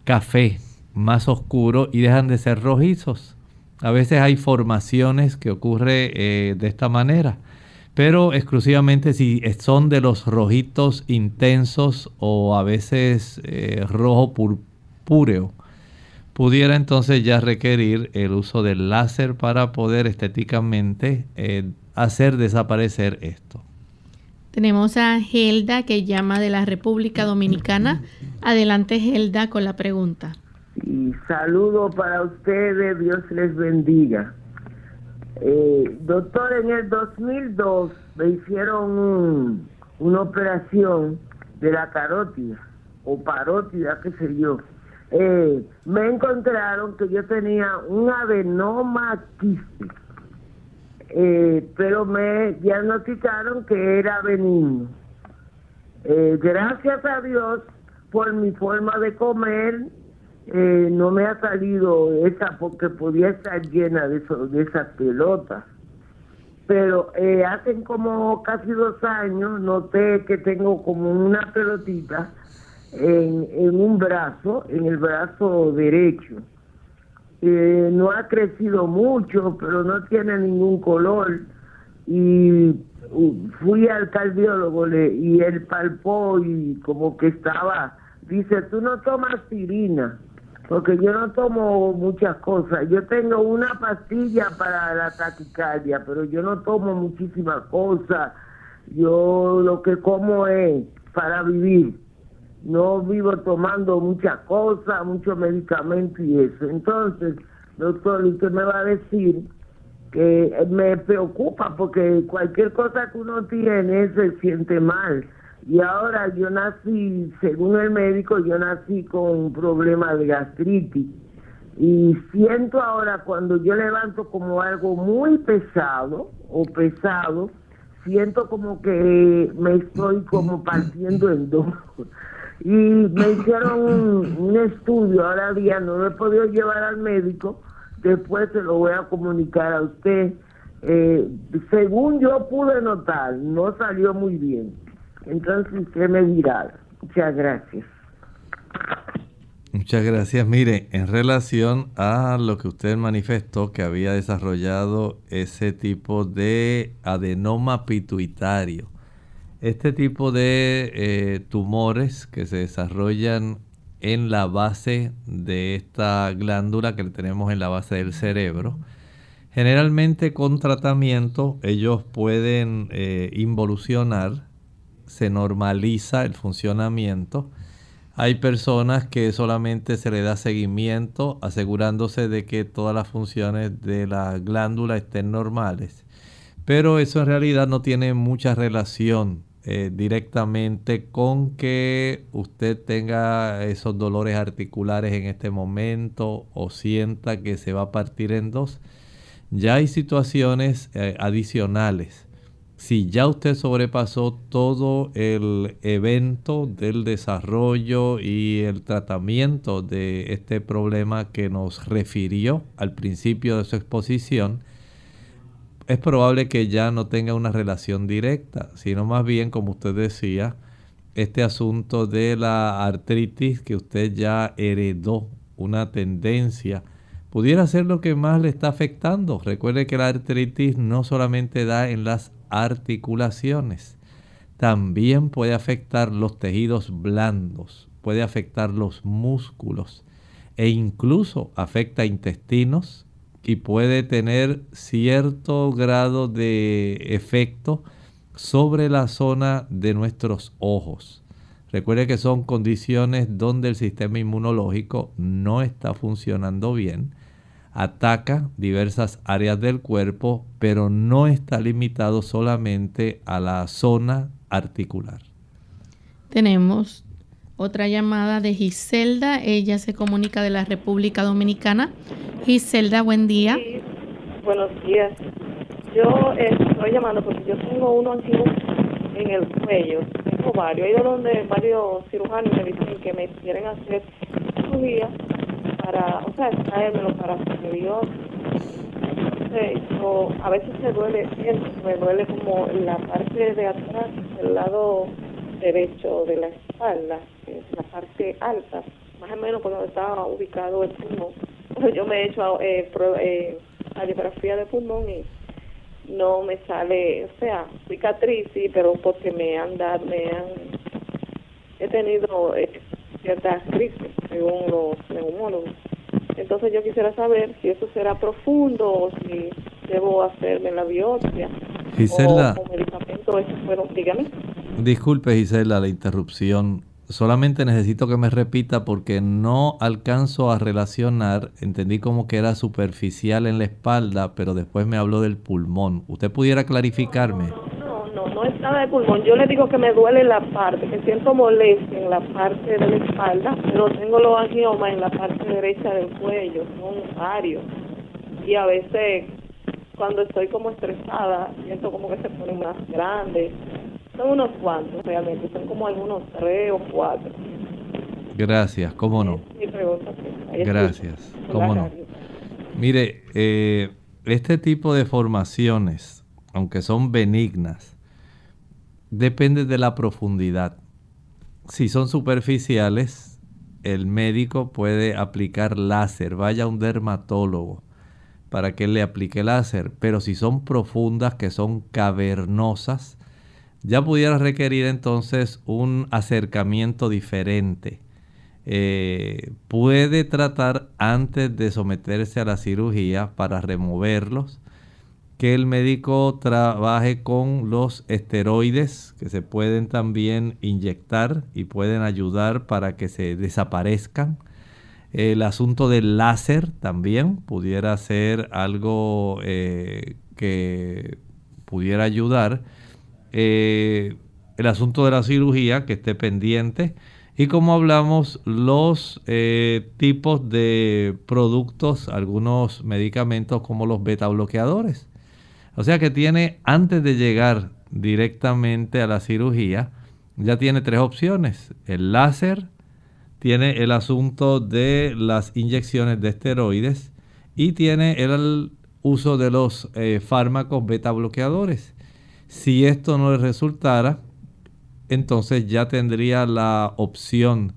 café, más oscuro y dejan de ser rojizos. A veces hay formaciones que ocurre eh, de esta manera, pero exclusivamente si son de los rojitos intensos o a veces eh, rojo purpúreo, pudiera entonces ya requerir el uso del láser para poder estéticamente eh, hacer desaparecer esto. Tenemos a Gelda que llama de la República Dominicana. Adelante Gelda con la pregunta. Y saludo para ustedes, Dios les bendiga. Eh, doctor, en el 2002 me hicieron una operación de la carótida o parótida, qué sé yo. Eh, me encontraron que yo tenía un adenoma quístico eh, pero me diagnosticaron que era benigno. Eh, gracias a Dios por mi forma de comer, eh, no me ha salido esa porque podía estar llena de, de esas pelotas. Pero hace como casi dos años noté que tengo como una pelotita en un brazo, en el brazo derecho no ha crecido mucho, pero no tiene ningún color. Y fui al cardiólogo y él palpó y como que estaba, dice, tú no tomas aspirina, porque yo no tomo muchas cosas. Yo tengo una pastilla para la taquicardia, pero yo no tomo muchísimas cosas. Yo lo que como es para vivir. No vivo tomando muchas cosas, muchos medicamentos y eso. Entonces, doctor, usted me va a decir que me preocupa porque cualquier cosa que uno tiene se siente mal. Y ahora yo nací, según el médico, yo nací con un problema de gastritis. Y siento ahora cuando yo levanto como algo muy pesado o pesado, siento como que me estoy como partiendo en dos. Y me hicieron un, estudio, ahora día no lo he podido llevar al médico, después se lo voy a comunicar a usted. Eh, según yo pude notar, no salió muy bien. Entonces me dirá. Muchas gracias. Muchas gracias. Mire, en relación a lo que usted manifestó que había desarrollado ese tipo de adenoma pituitario, este tipo de eh, tumores que se desarrollan en la base de esta glándula que tenemos en la base del cerebro, generalmente con tratamiento ellos pueden eh, involucionar, se normaliza el funcionamiento hay personas que solamente se le da seguimiento asegurándose de que todas las funciones de la glándula estén normales. Pero eso en realidad no tiene mucha relación eh, directamente con que usted tenga esos dolores articulares en este momento o sienta que se va a partir en dos. Ya hay situaciones eh, adicionales si ya usted sobrepasó todo el evento del desarrollo y el tratamiento de este problema que nos refirió al principio de su exposición, es probable que ya no tenga una relación directa, sino más bien, como usted decía, este asunto de la artritis que usted ya heredó, una tendencia, pudiera ser lo que más le está afectando. Recuerde que la artritis no solamente da en las articulaciones. También puede afectar los tejidos blandos, puede afectar los músculos e incluso afecta intestinos y puede tener cierto grado de efecto sobre la zona de nuestros ojos. Recuerde que son condiciones donde el sistema inmunológico no está funcionando bien ataca diversas áreas del cuerpo, pero no está limitado solamente a la zona articular. Tenemos otra llamada de Giselda, ella se comunica de la República Dominicana. Giselda, buen día. buenos días. Yo eh, estoy llamando porque yo tengo uno antiguo en el cuello, tengo varios, he ido donde varios cirujanos me dicen que me quieren hacer cirugía para, o sea, traérmelo para Dios. yo, a veces me duele, me duele como la parte de atrás, el lado derecho de la espalda, que es la parte alta, más o menos por donde estaba ubicado el pulmón. Yo me he hecho eh, eh, radiografía de pulmón y no me sale, o sea, cicatriz sí, pero porque me han dado, me han, he tenido eh, ciertas crisis, según los neumólogos. Entonces yo quisiera saber si eso será profundo o si debo hacerme la biopsia. Gisela, o, medicamento, eso fueron, dígame. Disculpe Gisela la interrupción. Solamente necesito que me repita porque no alcanzo a relacionar. Entendí como que era superficial en la espalda, pero después me habló del pulmón. ¿Usted pudiera clarificarme? no es nada de pulmón. Yo le digo que me duele la parte, que siento molestia en la parte de la espalda, pero tengo los angiomas en la parte derecha del cuello, son varios. Y a veces, cuando estoy como estresada, siento como que se ponen más grandes. Son unos cuantos realmente, son como algunos tres o cuatro. Gracias, ¿cómo no? Gracias, ¿cómo no? Mire, eh, este tipo de formaciones, aunque son benignas, Depende de la profundidad. Si son superficiales, el médico puede aplicar láser. Vaya a un dermatólogo para que le aplique láser. Pero si son profundas, que son cavernosas, ya pudiera requerir entonces un acercamiento diferente. Eh, puede tratar antes de someterse a la cirugía para removerlos que el médico trabaje con los esteroides que se pueden también inyectar y pueden ayudar para que se desaparezcan. El asunto del láser también pudiera ser algo eh, que pudiera ayudar. Eh, el asunto de la cirugía, que esté pendiente. Y como hablamos, los eh, tipos de productos, algunos medicamentos como los beta bloqueadores. O sea que tiene, antes de llegar directamente a la cirugía, ya tiene tres opciones. El láser, tiene el asunto de las inyecciones de esteroides y tiene el uso de los eh, fármacos beta bloqueadores. Si esto no le resultara, entonces ya tendría la opción,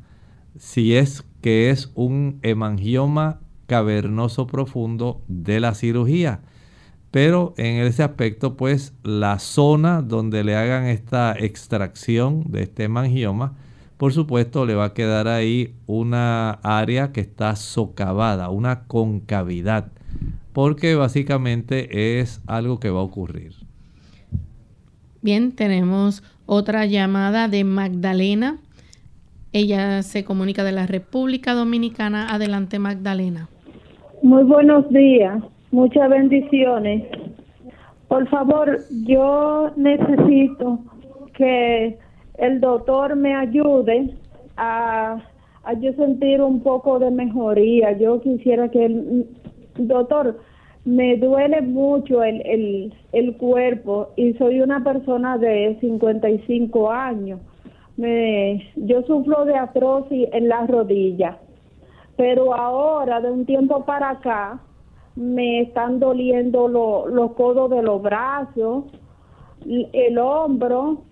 si es que es un hemangioma cavernoso profundo de la cirugía. Pero en ese aspecto, pues la zona donde le hagan esta extracción de este hemangioma, por supuesto le va a quedar ahí una área que está socavada, una concavidad, porque básicamente es algo que va a ocurrir. Bien, tenemos otra llamada de Magdalena. Ella se comunica de la República Dominicana. Adelante, Magdalena. Muy buenos días, muchas bendiciones. Por favor, yo necesito que el doctor me ayude a, a yo sentir un poco de mejoría. Yo quisiera que el doctor me duele mucho el, el, el cuerpo y soy una persona de 55 años. Me, yo sufro de artrosis en las rodillas, pero ahora de un tiempo para acá me están doliendo los codos de los brazos, el hombro,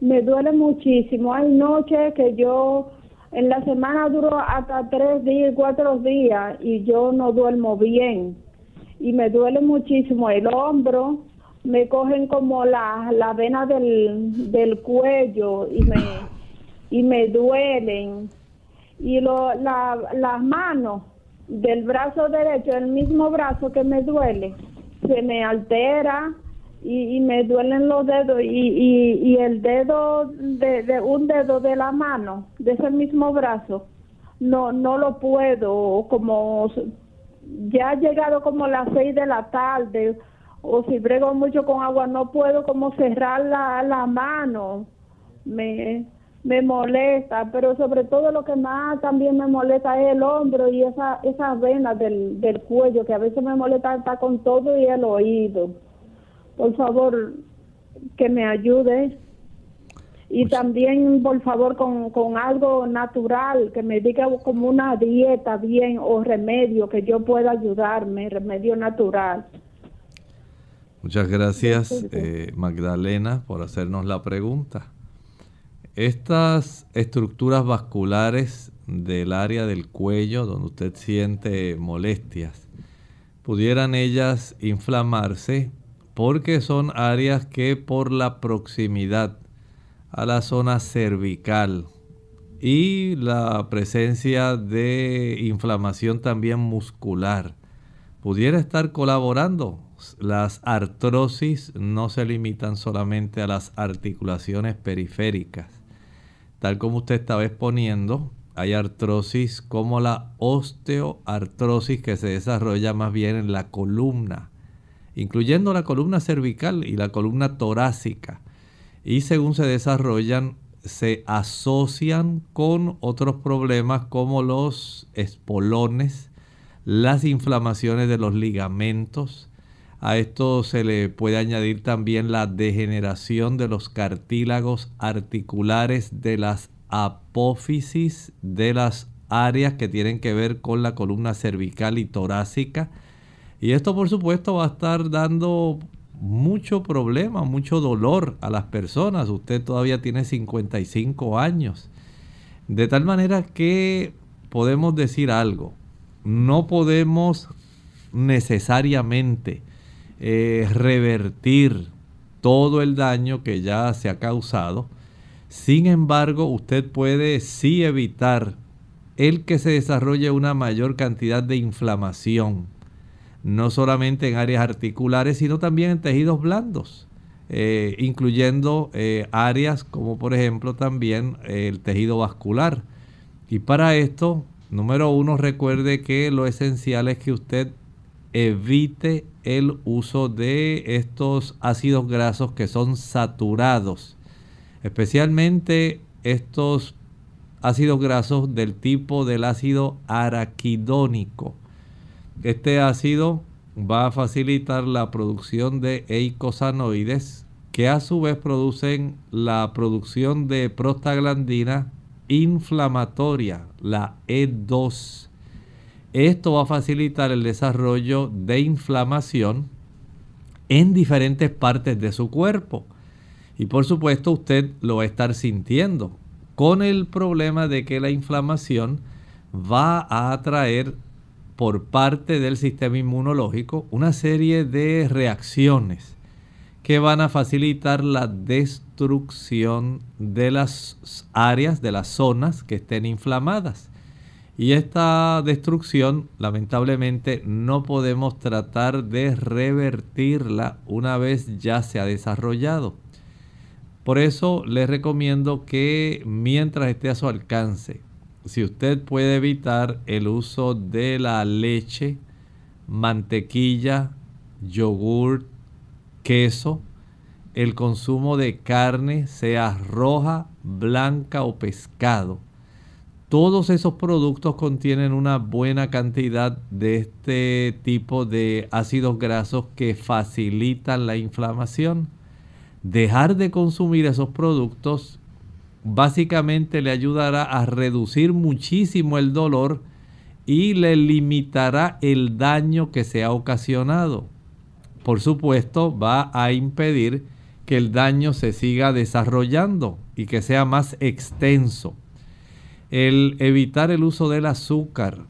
me duele muchísimo. Hay noches que yo en la semana duro hasta tres días, cuatro días y yo no duermo bien y me duele muchísimo el hombro, me cogen como la, la vena del, del cuello y me, y me duelen. Y lo, la, las manos del brazo derecho, el mismo brazo que me duele, se me altera y, y me duelen los dedos y, y, y el dedo de, de un dedo de la mano, de ese mismo brazo, no, no lo puedo como ya ha llegado como las seis de la tarde o si brego mucho con agua no puedo como cerrar la, la mano. Me me molesta pero sobre todo lo que más también me molesta es el hombro y esa esas venas del, del cuello que a veces me molesta hasta con todo y el oído. Por favor que me ayude y pues también por favor con, con algo natural que me diga como una dieta bien o remedio que yo pueda ayudarme remedio natural. Muchas gracias eh, Magdalena por hacernos la pregunta. Estas estructuras vasculares del área del cuello donde usted siente molestias pudieran ellas inflamarse porque son áreas que por la proximidad a la zona cervical y la presencia de inflamación también muscular pudiera estar colaborando. Las artrosis no se limitan solamente a las articulaciones periféricas. Tal como usted estaba exponiendo, hay artrosis como la osteoartrosis que se desarrolla más bien en la columna, incluyendo la columna cervical y la columna torácica y según se desarrollan se asocian con otros problemas como los espolones, las inflamaciones de los ligamentos. A esto se le puede añadir también la degeneración de los cartílagos articulares de las apófisis de las áreas que tienen que ver con la columna cervical y torácica. Y esto por supuesto va a estar dando mucho problema, mucho dolor a las personas. Usted todavía tiene 55 años. De tal manera que podemos decir algo. No podemos necesariamente eh, revertir todo el daño que ya se ha causado. Sin embargo, usted puede sí evitar el que se desarrolle una mayor cantidad de inflamación no solamente en áreas articulares, sino también en tejidos blandos, eh, incluyendo eh, áreas como por ejemplo también el tejido vascular. Y para esto, número uno, recuerde que lo esencial es que usted evite el uso de estos ácidos grasos que son saturados, especialmente estos ácidos grasos del tipo del ácido araquidónico. Este ácido va a facilitar la producción de eicosanoides que a su vez producen la producción de prostaglandina inflamatoria, la E2. Esto va a facilitar el desarrollo de inflamación en diferentes partes de su cuerpo. Y por supuesto usted lo va a estar sintiendo con el problema de que la inflamación va a atraer por parte del sistema inmunológico una serie de reacciones que van a facilitar la destrucción de las áreas, de las zonas que estén inflamadas. Y esta destrucción, lamentablemente, no podemos tratar de revertirla una vez ya se ha desarrollado. Por eso les recomiendo que mientras esté a su alcance, si usted puede evitar el uso de la leche, mantequilla, yogur, queso, el consumo de carne, sea roja, blanca o pescado, todos esos productos contienen una buena cantidad de este tipo de ácidos grasos que facilitan la inflamación. Dejar de consumir esos productos básicamente le ayudará a reducir muchísimo el dolor y le limitará el daño que se ha ocasionado. Por supuesto, va a impedir que el daño se siga desarrollando y que sea más extenso el evitar el uso del azúcar.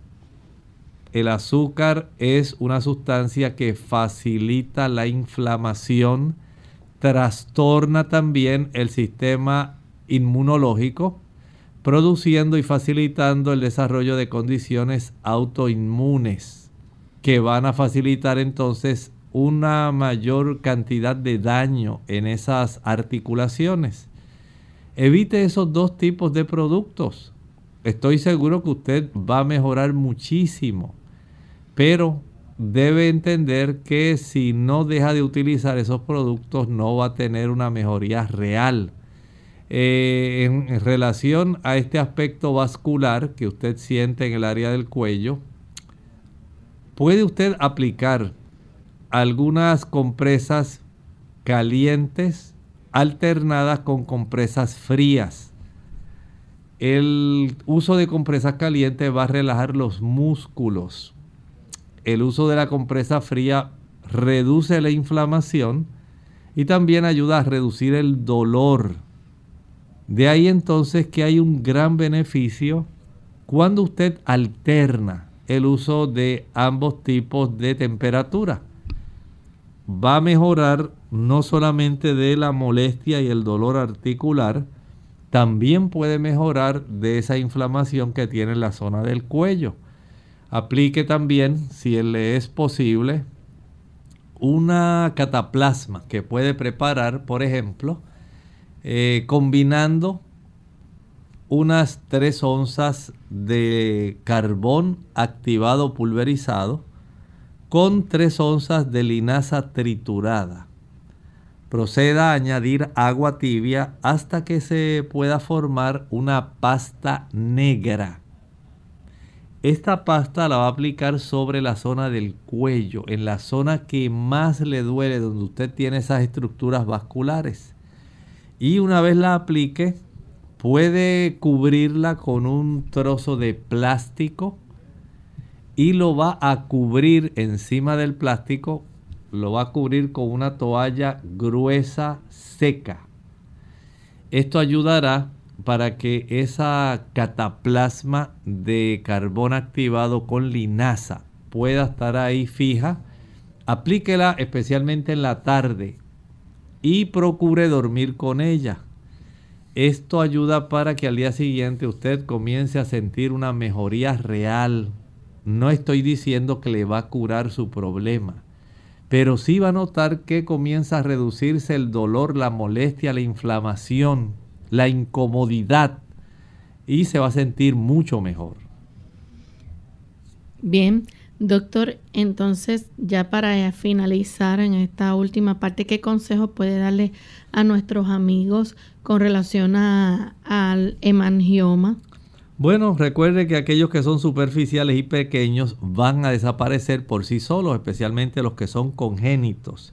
El azúcar es una sustancia que facilita la inflamación, trastorna también el sistema inmunológico, produciendo y facilitando el desarrollo de condiciones autoinmunes que van a facilitar entonces una mayor cantidad de daño en esas articulaciones. Evite esos dos tipos de productos estoy seguro que usted va a mejorar muchísimo. Pero debe entender que si no deja de utilizar esos productos no va a tener una mejoría real. Eh, en, relación a este aspecto vascular que usted siente en el área del cuello, puede usted aplicar algunas compresas calientes alternadas con compresas frías. El uso de compresas calientes va a relajar los músculos. El uso de la compresa fría reduce la inflamación y también ayuda a reducir el dolor. De ahí entonces que hay un gran beneficio cuando usted alterna el uso de ambos tipos de temperatura. Va a mejorar no solamente de la molestia y el dolor articular, también puede mejorar de esa inflamación que tiene en la zona del cuello. Aplique también, si le es posible, una cataplasma que puede preparar, por ejemplo, eh, combinando unas 3 onzas de carbón activado pulverizado con 3 onzas de linaza triturada Proceda a añadir agua tibia hasta que se pueda formar una pasta negra. Esta pasta la va a aplicar sobre la zona del cuello, en la zona que más le duele, donde usted tiene esas estructuras vasculares. Y una vez la aplique, puede cubrirla con un trozo de plástico y lo va a cubrir encima del plástico lo va a cubrir con una toalla gruesa seca. Esto ayudará para que esa cataplasma de carbón activado con linaza pueda estar ahí fija. Aplíquela especialmente en la tarde y procure dormir con ella. Esto ayuda para que al día siguiente usted comience a sentir una mejoría real no estoy diciendo que le va a curar su problema, pero sí va a notar que comienza a reducirse el dolor, la molestia, la inflamación, la incomodidad y se va a sentir mucho mejor. Bien, doctor, entonces ya para finalizar en esta última parte, ¿qué consejo puede darle a nuestros amigos con relación al hemangioma? Bueno, recuerde que aquellos que son superficiales y pequeños van a desaparecer por sí solos, especialmente los que son congénitos.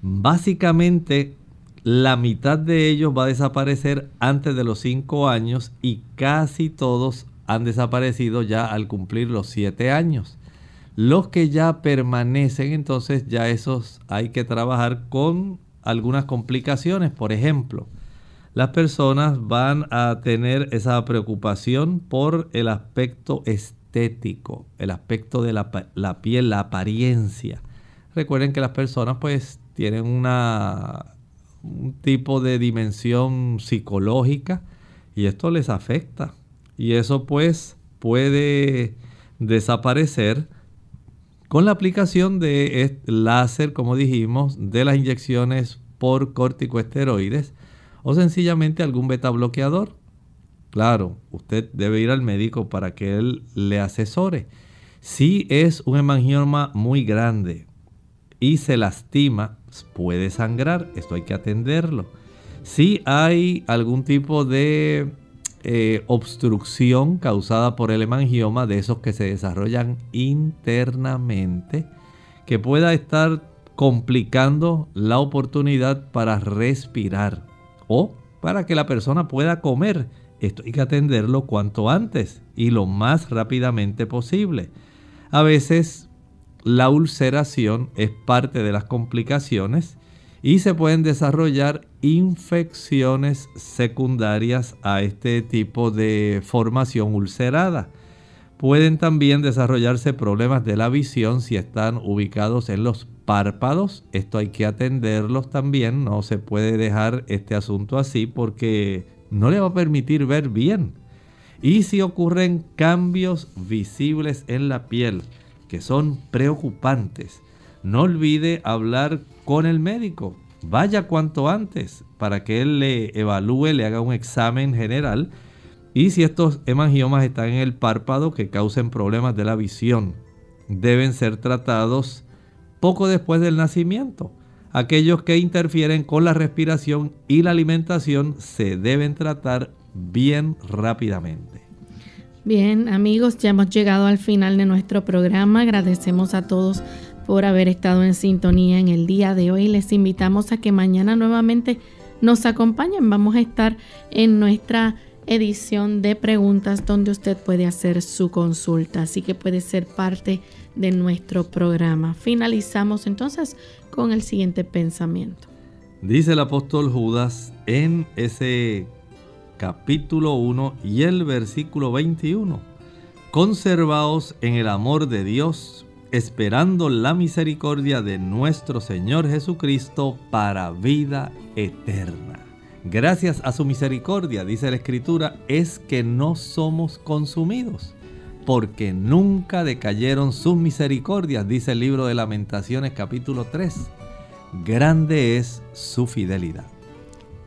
Básicamente, la mitad de ellos va a desaparecer antes de los 5 años y casi todos han desaparecido ya al cumplir los 7 años. Los que ya permanecen, entonces ya esos hay que trabajar con algunas complicaciones. Por ejemplo, las personas van a tener esa preocupación por el aspecto estético, el aspecto de la, piel, la apariencia. Recuerden que las personas pues tienen una, un tipo de dimensión psicológica y esto les afecta. Y eso pues puede desaparecer con la aplicación de láser, como dijimos, de las inyecciones por corticoesteroides o sencillamente algún beta bloqueador. Claro, usted debe ir al médico para que él le asesore. Si es un hemangioma muy grande y se lastima, puede sangrar, esto hay que atenderlo. Si hay algún tipo de eh, obstrucción causada por el hemangioma, de esos que se desarrollan internamente, que pueda estar complicando la oportunidad para respirar o para que la persona pueda comer. Esto hay que atenderlo cuanto antes y lo más rápidamente posible. A veces la ulceración es parte de las complicaciones y se pueden desarrollar infecciones secundarias a este tipo de formación ulcerada. Pueden también desarrollarse problemas de la visión si están ubicados en los párpados. Esto hay que atenderlos también. No se puede dejar este asunto así porque no le va a permitir ver bien. Y si ocurren cambios visibles en la piel que son preocupantes, no olvide hablar con el médico. Vaya cuanto antes para que él le evalúe, le haga un examen general. Y si estos hemangiomas están en el párpado que causen problemas de la visión, deben ser tratados poco después del nacimiento. Aquellos que interfieren con la respiración y la alimentación se deben tratar bien rápidamente. Bien, amigos, ya hemos llegado al final de nuestro programa. Agradecemos a todos por haber estado en sintonía en el día de hoy. Les invitamos a que mañana nuevamente nos acompañen. Vamos a estar en nuestra edición de preguntas donde usted puede hacer su consulta, así que puede ser parte de nuestro programa. Finalizamos entonces con el siguiente pensamiento. Dice el apóstol Judas en ese capítulo 1 y el versículo 21. Conservaos en el amor de Dios, esperando la misericordia de nuestro Señor Jesucristo para vida eterna. Gracias a su misericordia, dice la Escritura, es que no somos consumidos, porque nunca decayeron sus misericordias, dice el libro de lamentaciones capítulo 3. Grande es su fidelidad.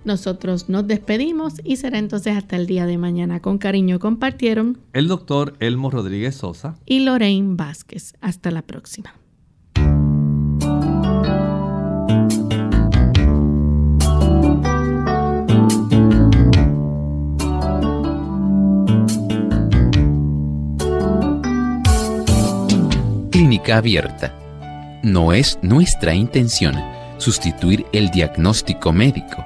Nosotros nos despedimos y será entonces hasta el día de mañana. Con cariño compartieron el doctor Elmo Rodríguez Sosa y Lorraine Vázquez. Hasta la próxima. Clínica abierta. No es nuestra intención sustituir el diagnóstico médico